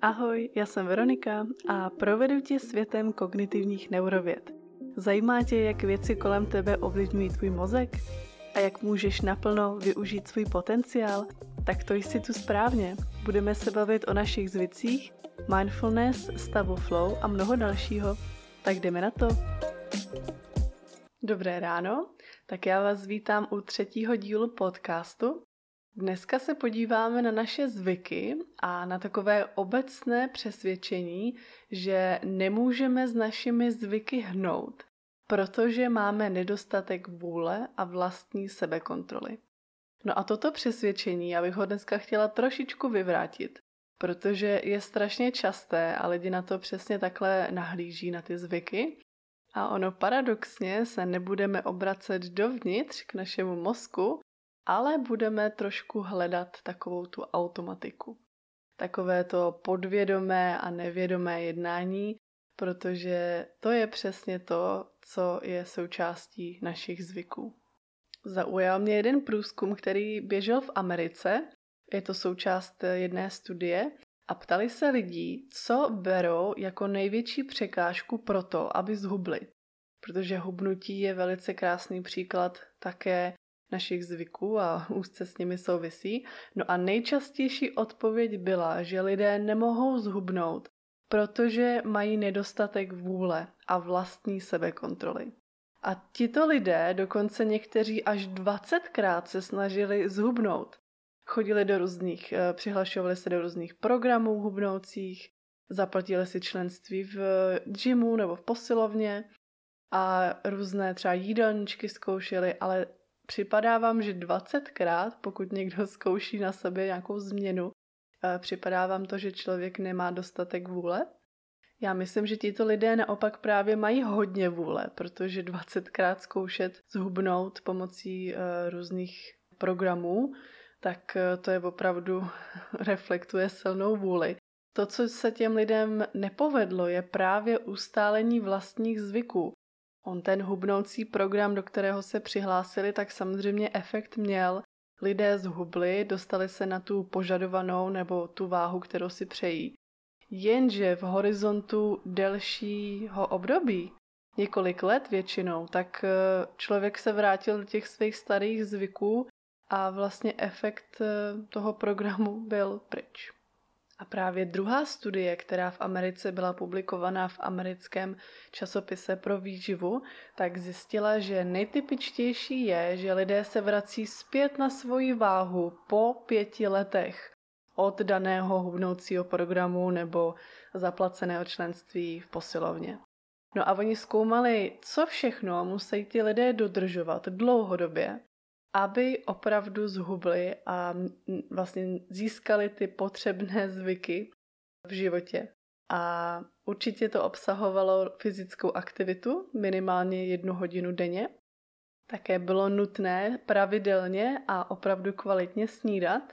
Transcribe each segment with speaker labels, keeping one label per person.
Speaker 1: Ahoj, já jsem Veronika a provedu tě světem kognitivních neurověd. Zajímá tě, jak věci kolem tebe ovlivňují tvůj mozek? A jak můžeš naplno využít svůj potenciál? Tak to jsi tu správně. Budeme se bavit o našich zvicích, mindfulness, stavu flow a mnoho dalšího. Tak jdeme na to. Dobré ráno, tak já vás vítám u třetího dílu podcastu. Dneska se podíváme na naše zvyky a na takové obecné přesvědčení, že nemůžeme s našimi zvyky hnout, protože máme nedostatek vůle a vlastní sebekontroly. No a toto přesvědčení já bych ho dneska chtěla trošičku vyvrátit, protože je strašně časté a lidi na to přesně takhle nahlíží na ty zvyky. A ono paradoxně se nebudeme obracet dovnitř k našemu mozku, ale budeme trošku hledat takovou tu automatiku. Takové to podvědomé a nevědomé jednání, protože to je přesně to, co je součástí našich zvyků. Zaujal mě jeden průzkum, který běžel v Americe, je to součást jedné studie, a ptali se lidí, co berou jako největší překážku pro to, aby zhubli. Protože hubnutí je velice krásný příklad také našich zvyků a úzce s nimi souvisí. No a nejčastější odpověď byla, že lidé nemohou zhubnout, protože mají nedostatek vůle a vlastní sebekontroly. A tito lidé, dokonce někteří až 20krát se snažili zhubnout. Chodili do různých, eh, přihlašovali se do různých programů hubnoucích, zaplatili si členství v gymu nebo v posilovně a různé třeba jídelníčky zkoušeli, ale připadá vám, že 20krát, pokud někdo zkouší na sebe nějakou změnu, eh, připadá vám to, že člověk nemá dostatek vůle? Já myslím, že tito lidé naopak právě mají hodně vůle, protože 20krát zkoušet zhubnout pomocí uh, různých programů, tak uh, to je opravdu reflektuje silnou vůli. To, co se těm lidem nepovedlo, je právě ustálení vlastních zvyků. On ten hubnoucí program, do kterého se přihlásili, tak samozřejmě efekt měl. Lidé zhubli, dostali se na tu požadovanou nebo tu váhu, kterou si přejí. Jenže v horizontu delšího období, několik let většinou, tak eh, člověk se vrátil do těch svých starých zvyků a vlastně efekt eh, toho programu byl pryč. A právě druhá studie, která v Americe byla publikovaná v americkém časopise pro výživu, tak zjistila, že nejtypičtější je, že lidé se vrací zpět na svoji váhu po pěti letech od daného hubnoucího programu nebo zaplaceného členství v posilovně. No a oni zkoumali, co všechno musí ty lidé dodržovat dlouhodobě, aby opravdu zhubli a vlastně získali ty potřebné zvyky v životě. A určitě to obsahovalo fyzickou aktivitu, minimálně jednu hodinu denně. Také bylo nutné pravidelně a opravdu kvalitně snídat.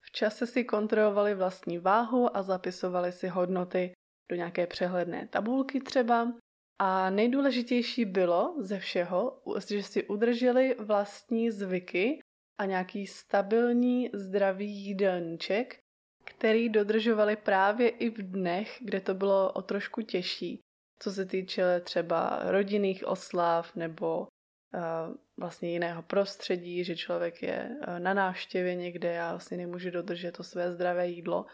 Speaker 1: V čase si kontrolovali vlastní váhu a zapisovali si hodnoty do nějaké přehledné tabulky třeba a nejdůležitější bylo ze všeho, že si udrželi vlastní zvyky a nějaký stabilní zdravý jídelníček, který dodržovali právě i v dnech, kde to bylo o trošku těžší, co se týče třeba rodinných oslav nebo uh, vlastně jiného prostředí, že člověk je uh, na návštěvě někde a vlastně nemůže dodržet to své zdravé jídlo.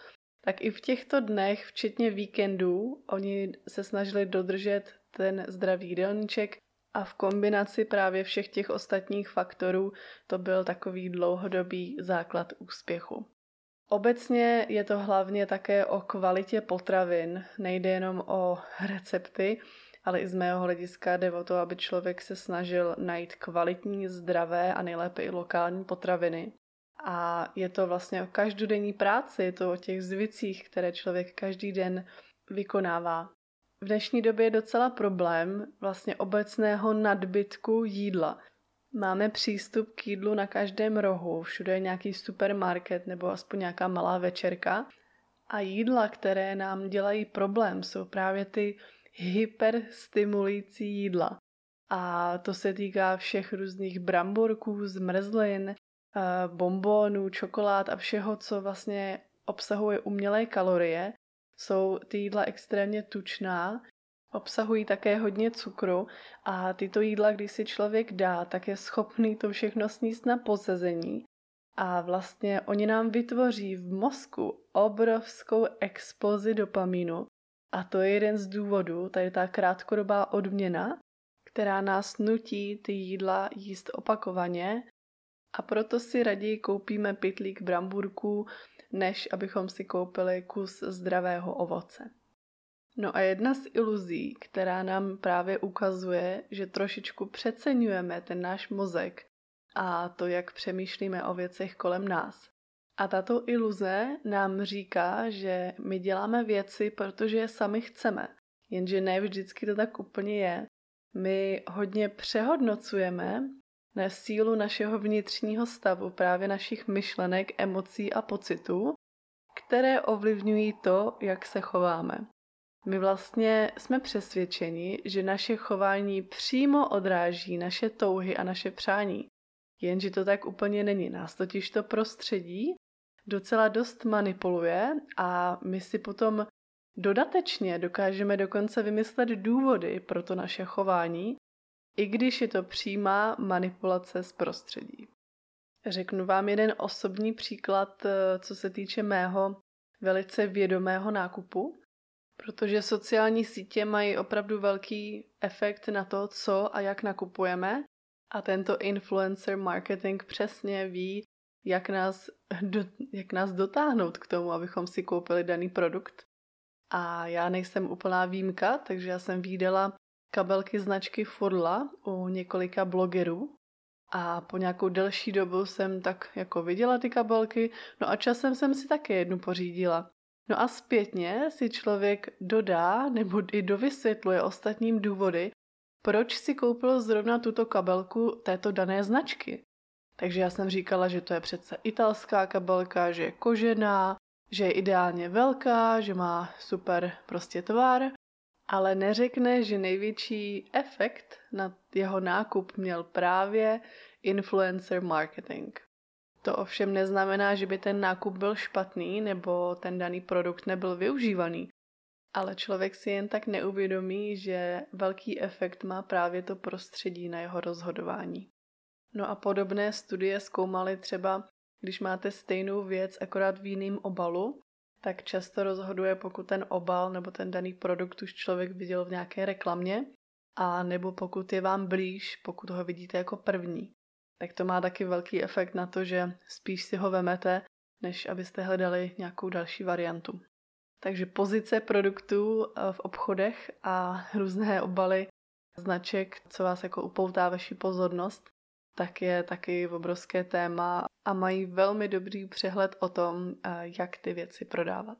Speaker 1: Tak i v těchto dnech, včetně víkendů, oni se snažili dodržet ten zdravý jídelníček a v kombinaci právě všech těch ostatních faktorů to byl takový dlouhodobý základ úspěchu. Obecně je to hlavně také o kvalitě potravin, nejde jenom o recepty, ale i z mého hlediska jde o to, aby člověk se snažil najít kvalitní, zdravé a nejlépe i lokální potraviny. A je to vlastně o každodenní práci, je to o těch zvicích, které člověk každý den vykonává. V dnešní době je docela problém vlastně obecného nadbytku jídla. Máme přístup k jídlu na každém rohu, všude je nějaký supermarket nebo aspoň nějaká malá večerka. A jídla, které nám dělají problém, jsou právě ty hyperstimulující jídla. A to se týká všech různých bramborků, zmrzlin, eh, bombónů, čokolád a všeho, co vlastně obsahuje umělé kalorie, jsou ty jídla extrémně tučná, obsahují také hodně cukru a tyto jídla, když si člověk dá, tak je schopný to všechno sníst na posezení. A vlastně oni nám vytvoří v mozku obrovskou explozi dopamínu. A to je jeden z důvodů, tady ta krátkodobá odměna, která nás nutí ty jídla jíst opakovaně a proto si raději koupíme pytlík bramburků, než abychom si koupili kus zdravého ovoce. No a jedna z iluzí, která nám právě ukazuje, že trošičku přeceňujeme ten náš mozek a to, jak přemýšlíme o věcech kolem nás. A tato iluze nám říká, že my děláme věci, protože je sami chceme. Jenže ne vždycky to tak úplně je. My hodně přehodnocujeme na sílu našeho vnitřního stavu, právě našich myšlenek, emocí a pocitů, které ovlivňují to, jak se chováme. My vlastně jsme přesvědčeni, že naše chování přímo odráží naše touhy a naše přání. Jenže to tak úplně není. Nás totiž to prostředí docela dost manipuluje a my si potom dodatečně dokážeme dokonce vymyslet důvody pro to naše chování, i když je to přímá manipulace z prostředí. Řeknu vám jeden osobní příklad, eh, co se týče mého velice vědomého nákupu, protože sociální sítě mají opravdu velký efekt na to, co a jak nakupujeme a tento influencer marketing přesně ví, jak nás, do, jak nás dotáhnout k tomu, abychom si koupili daný produkt. A já nejsem úplná výjimka, takže já jsem viděla kabelky značky Furla u několika blogerů a po nějakou delší dobu jsem tak jako viděla ty kabelky, no a časem jsem si také jednu pořídila. No a zpětně si člověk dodá nebo i dovysvětluje ostatním důvody, proč si koupil zrovna tuto kabelku této dané značky. Takže já jsem říkala, že to je přece italská kabelka, že je kožená, že je ideálně velká, že má super prostě tvar, ale neřekne, že největší efekt na jeho nákup měl právě influencer marketing. To ovšem neznamená, že by ten nákup byl špatný nebo ten daný produkt nebyl využívaný. Ale člověk si jen tak neuvědomí, že velký efekt má právě to prostředí na jeho rozhodování. No a podobné studie zkoumaly třeba, když máte stejnou věc akorát v jiném obalu, tak často rozhoduje, pokud ten obal nebo ten daný produkt už člověk viděl v nějaké reklamě, a nebo pokud je vám blíž, pokud ho vidíte jako první. Tak to má taky velký efekt na to, že spíš si ho vemete, než abyste hledali nějakou další variantu. Takže pozice produktů eh, v obchodech a různé obaly značek, co vás jako upoutá vaši pozornost, tak je taky obrovské téma a mají velmi dobrý přehled o tom, eh, jak ty věci prodávat.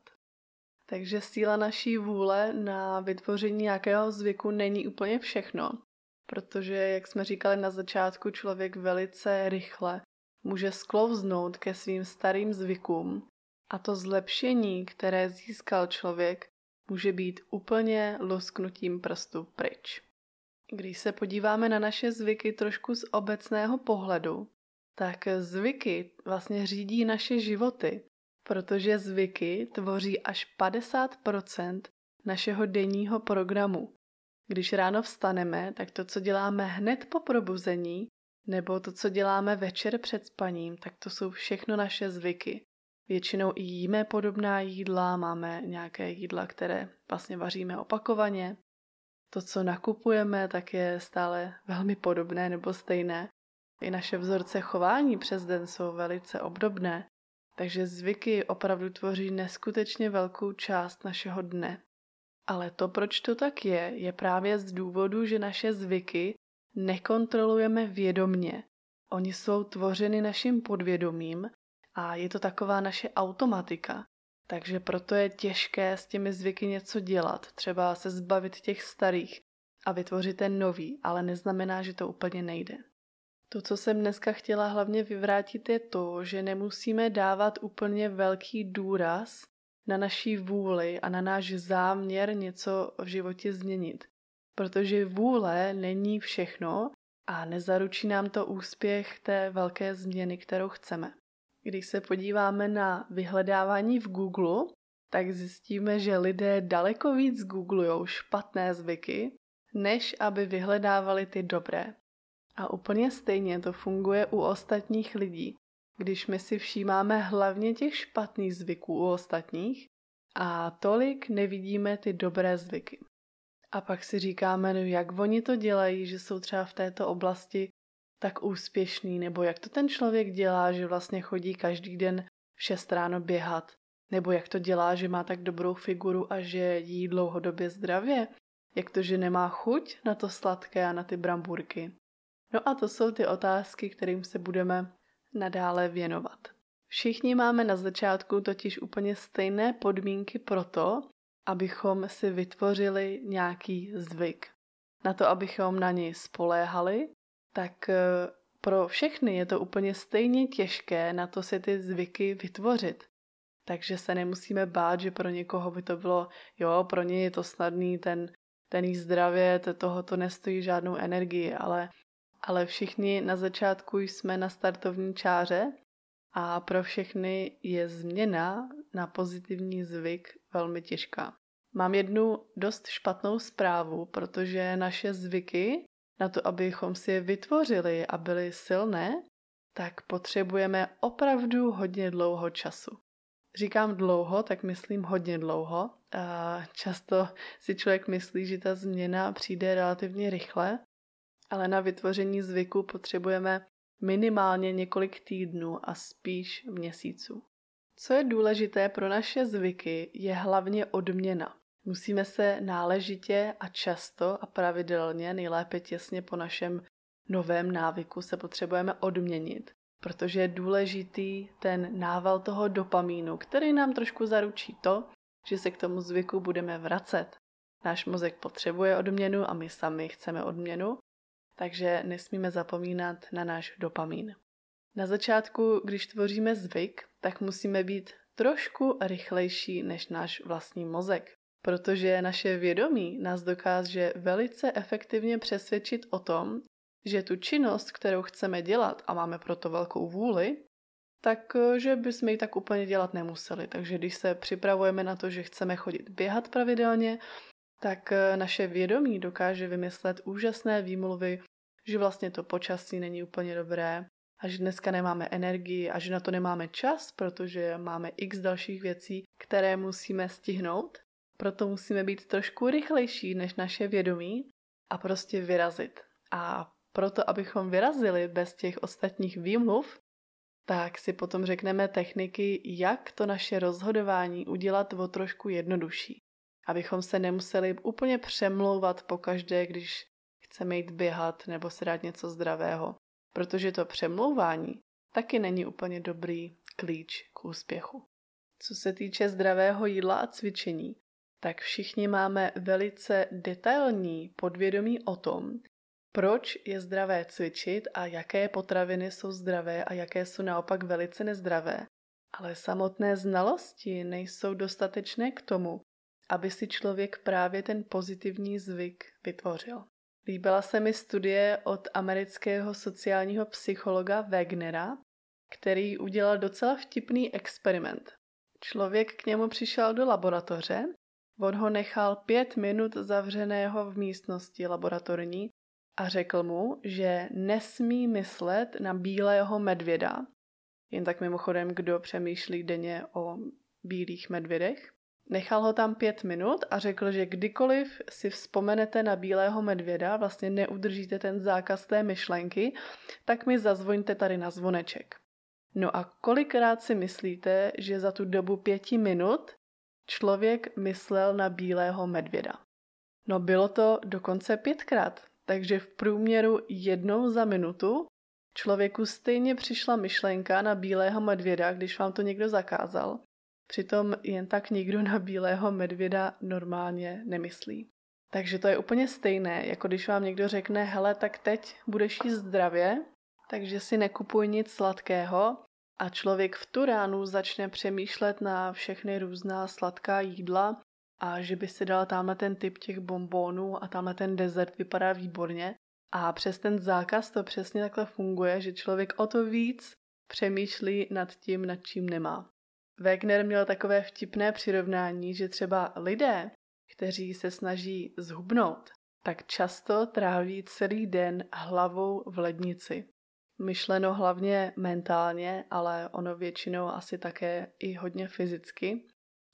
Speaker 1: Takže síla naší vůle na vytvoření nějakého zvyku není úplně všechno, protože, jak jsme říkali na začátku, člověk velice rychle může sklouznout ke svým starým zvykům a to zlepšení, které získal člověk, může být úplně lusknutím prstu pryč. Když se podíváme na naše zvyky trošku z obecného pohledu, tak zvyky vlastně řídí naše životy, protože zvyky tvoří až 50% našeho denního programu. Když ráno vstaneme, tak to, co děláme hned po probuzení, nebo to, co děláme večer před spaním, tak to jsou všechno naše zvyky. Většinou i jíme podobná jídla, máme nějaké jídla, které vlastně vaříme opakovaně. To, co nakupujeme, tak je stále velmi podobné nebo stejné. I naše vzorce chování přes den jsou velice obdobné, takže zvyky opravdu tvoří neskutečně velkou část našeho dne. Ale to, proč to tak je, je právě z důvodu, že naše zvyky nekontrolujeme vědomně. Oni jsou tvořeny naším podvědomím a je to taková naše automatika. Takže proto je těžké s těmi zvyky něco dělat, třeba se zbavit těch starých a vytvořit ten nový, ale neznamená, že to úplně nejde. To, co jsem dneska chtěla hlavně vyvrátit, je to, že nemusíme dávat úplně velký důraz na naší vůli a na náš záměr něco v životě změnit. Protože vůle není všechno a nezaručí nám to úspěch té velké změny, kterou chceme. Když se podíváme na vyhledávání v Google, tak zjistíme, že lidé daleko víc googlují špatné zvyky, než aby vyhledávali ty dobré. A úplně stejně to funguje u ostatních lidí. Když my si všímáme hlavně těch špatných zvyků u ostatních a tolik nevidíme ty dobré zvyky. A pak si říkáme, no jak oni to dělají, že jsou třeba v této oblasti tak úspěšný, nebo jak to ten člověk dělá, že vlastně chodí každý den v 6 ráno běhat, nebo jak to dělá, že má tak dobrou figuru a že jí dlouhodobě zdravě, jak to, že nemá chuť na to sladké a na ty bramburky. No a to jsou ty otázky, kterým se budeme nadále věnovat. Všichni máme na začátku totiž úplně stejné podmínky pro to, abychom si vytvořili nějaký zvyk. Na to, abychom na něj spoléhali, tak eh, pro všechny je to úplně stejně těžké na to si ty zvyky vytvořit. Takže se nemusíme bát, že pro někoho by to bylo, jo, pro ně je to snadný, ten, ten jí zdravě, to, toho to nestojí žádnou energii, ale, ale všichni na začátku jsme na startovní čáře a pro všechny je změna na pozitivní zvyk velmi těžká. Mám jednu dost špatnou zprávu, protože naše zvyky na to, abychom si je vytvořili a byli silné, tak potřebujeme opravdu hodně dlouho času. Říkám dlouho, tak myslím hodně dlouho. A často si člověk myslí, že ta změna přijde relativně rychle, ale na vytvoření zvyku potřebujeme minimálně několik týdnů a spíš měsíců. Co je důležité pro naše zvyky, je hlavně odměna. Musíme se náležitě a často a pravidelně, nejlépe těsně po našem novém návyku, se potřebujeme odměnit, protože je důležitý ten nával toho dopamínu, který nám trošku zaručí to, že se k tomu zvyku budeme vracet. Náš mozek potřebuje odměnu a my sami chceme odměnu, takže nesmíme zapomínat na náš dopamín. Na začátku, když tvoříme zvyk, tak musíme být trošku rychlejší než náš vlastní mozek, protože naše vědomí nás dokáže velice efektivně přesvědčit o tom, že tu činnost, kterou chceme dělat a máme proto velkou vůli, tak že bychom ji tak úplně dělat nemuseli. Takže když se připravujeme na to, že chceme chodit běhat pravidelně, tak naše vědomí dokáže vymyslet úžasné výmluvy, že vlastně to počasí není úplně dobré a že dneska nemáme energii a že na to nemáme čas, protože máme x dalších věcí, které musíme stihnout. Proto musíme být trošku rychlejší než naše vědomí a prostě vyrazit. A proto, abychom vyrazili bez těch ostatních výmluv, tak si potom řekneme techniky, jak to naše rozhodování udělat o trošku jednodušší. Abychom se nemuseli úplně přemlouvat po každé, když chceme jít běhat nebo si dát něco zdravého. Protože to přemlouvání taky není úplně dobrý klíč k úspěchu. Co se týče zdravého jídla a cvičení, tak všichni máme velice detailní podvědomí o tom, proč je zdravé cvičit a jaké potraviny jsou zdravé a jaké jsou naopak velice nezdravé. Ale samotné znalosti nejsou dostatečné k tomu, aby si člověk právě ten pozitivní zvyk vytvořil. Líbila se mi studie od amerického sociálního psychologa Wegnera, který udělal docela vtipný experiment. Člověk k němu přišel do laboratoře, on ho nechal pět minut zavřeného v místnosti laboratorní a řekl mu, že nesmí myslet na bílého medvěda. Jen tak mimochodem, kdo přemýšlí denně o bílých medvědech. Nechal ho tam pět minut a řekl, že kdykoliv si vzpomenete na bílého medvěda, vlastně neudržíte ten zákaz té myšlenky, tak mi zazvoňte tady na zvoneček. No a kolikrát si myslíte, že za tu dobu pěti minut člověk myslel na bílého medvěda? No bylo to dokonce pětkrát, takže v průměru jednou za minutu člověku stejně přišla myšlenka na bílého medvěda, když vám to někdo zakázal. Přitom jen tak nikdo na bílého medvěda normálně nemyslí. Takže to je úplně stejné, jako když vám někdo řekne, hele, tak teď budeš jíst zdravě, takže si nekupuj nic sladkého a člověk v tu ránu začne přemýšlet na všechny různá sladká jídla a že by si dal tamhle ten typ těch bombónů a tamhle ten dezert vypadá výborně. A přes ten zákaz to přesně takhle funguje, že člověk o to víc přemýšlí nad tím, nad čím nemá. Wegner měl takové vtipné přirovnání, že třeba lidé, kteří se snaží zhubnout, tak často tráví celý den hlavou v lednici. Myšleno hlavně mentálně, ale ono většinou asi také i hodně fyzicky.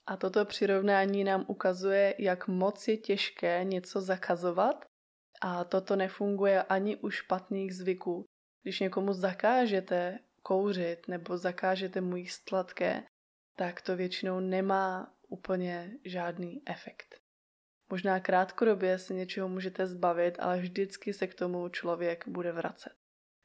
Speaker 1: A toto přirovnání nám ukazuje, jak moc je těžké něco zakazovat a toto nefunguje ani u špatných zvyků. Když někomu zakážete kouřit nebo zakážete mu jíst sladké, tak to většinou nemá úplně žádný efekt. Možná krátkodobě se něčeho můžete zbavit, ale vždycky se k tomu člověk bude vracet.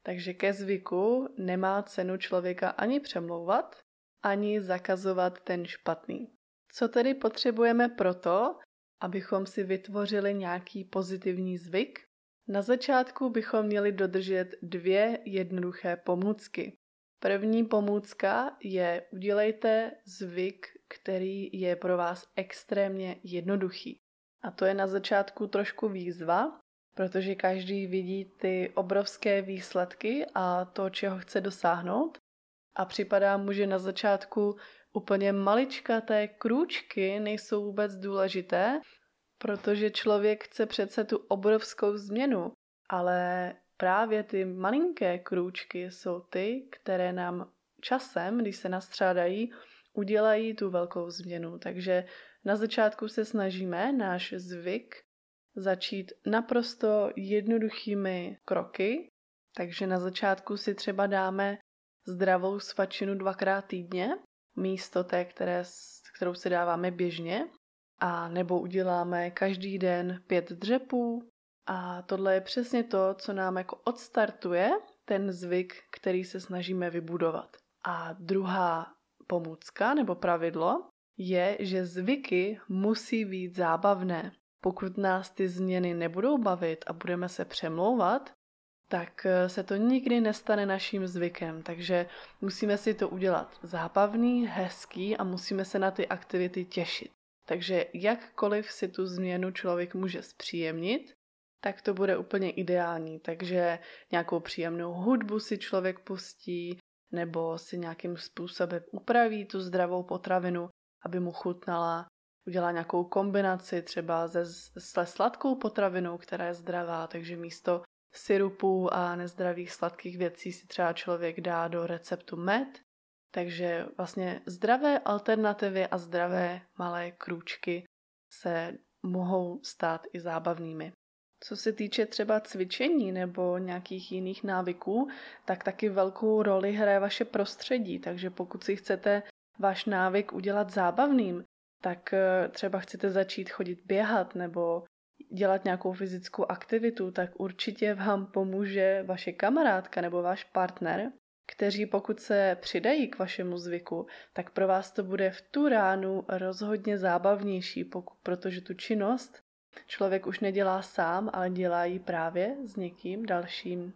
Speaker 1: Takže ke zvyku nemá cenu člověka ani přemlouvat, ani zakazovat ten špatný. Co tedy potřebujeme proto, abychom si vytvořili nějaký pozitivní zvyk? Na začátku bychom měli dodržet dvě jednoduché pomůcky. První pomůcka je udělejte zvyk, který je pro vás extrémně jednoduchý. A to je na začátku trošku výzva, protože každý vidí ty obrovské výsledky a to, čeho chce dosáhnout. A připadá mu, že na začátku úplně maličkaté krůčky nejsou vůbec důležité, protože člověk chce přece tu obrovskou změnu, ale právě ty malinké krůčky jsou ty, které nám časem, když se nastřádají, udělají tu velkou změnu. Takže na začátku se snažíme náš zvyk začít naprosto jednoduchými kroky, takže na začátku si třeba dáme zdravou svačinu dvakrát týdně, místo té, které, kterou si dáváme běžně, a nebo uděláme každý den pět dřepů. A tohle je přesně to, co nám jako odstartuje ten zvyk, který se snažíme vybudovat. A druhá pomůcka nebo pravidlo je, že zvyky musí být zábavné. Pokud nás ty změny nebudou bavit a budeme se přemlouvat, tak eh, se to nikdy nestane naším zvykem. Takže musíme si to udělat zábavný, hezký a musíme se na ty aktivity těšit. Takže jakkoliv si tu změnu člověk může zpříjemnit, tak to bude úplně ideální. Takže nějakou příjemnou hudbu si člověk pustí, nebo si nějakým způsobem upraví tu zdravou potravinu, aby mu chutnala, udělá nějakou kombinaci třeba se, se sladkou potravinou, která je zdravá, takže místo syrupů a nezdravých sladkých věcí si třeba člověk dá do receptu med. Takže vlastně zdravé alternativy a zdravé malé krůčky se mohou stát i zábavnými. Co se týče třeba cvičení nebo nějakých jiných návyků, tak taky velkou roli hraje vaše prostředí. Takže pokud si chcete váš návyk udělat zábavným, tak eh, třeba chcete začít chodit běhat nebo dělat nějakou fyzickou aktivitu, tak určitě vám pomůže vaše kamarádka nebo váš partner, kteří pokud se přidají k vašemu zvyku, tak pro vás to bude v tu ránu rozhodně zábavnější, pokud, protože tu činnost člověk už nedělá sám, ale dělá ji právě s někým dalším.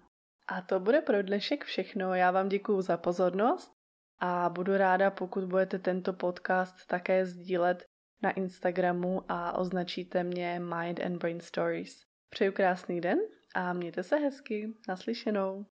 Speaker 1: A to bude pro dnešek všechno. Já vám děkuju za pozornost a budu ráda, pokud budete tento podcast také sdílet na Instagramu a označíte mě Mind and Brain Stories. Přeju krásný den a mějte se hezky. Naslyšenou.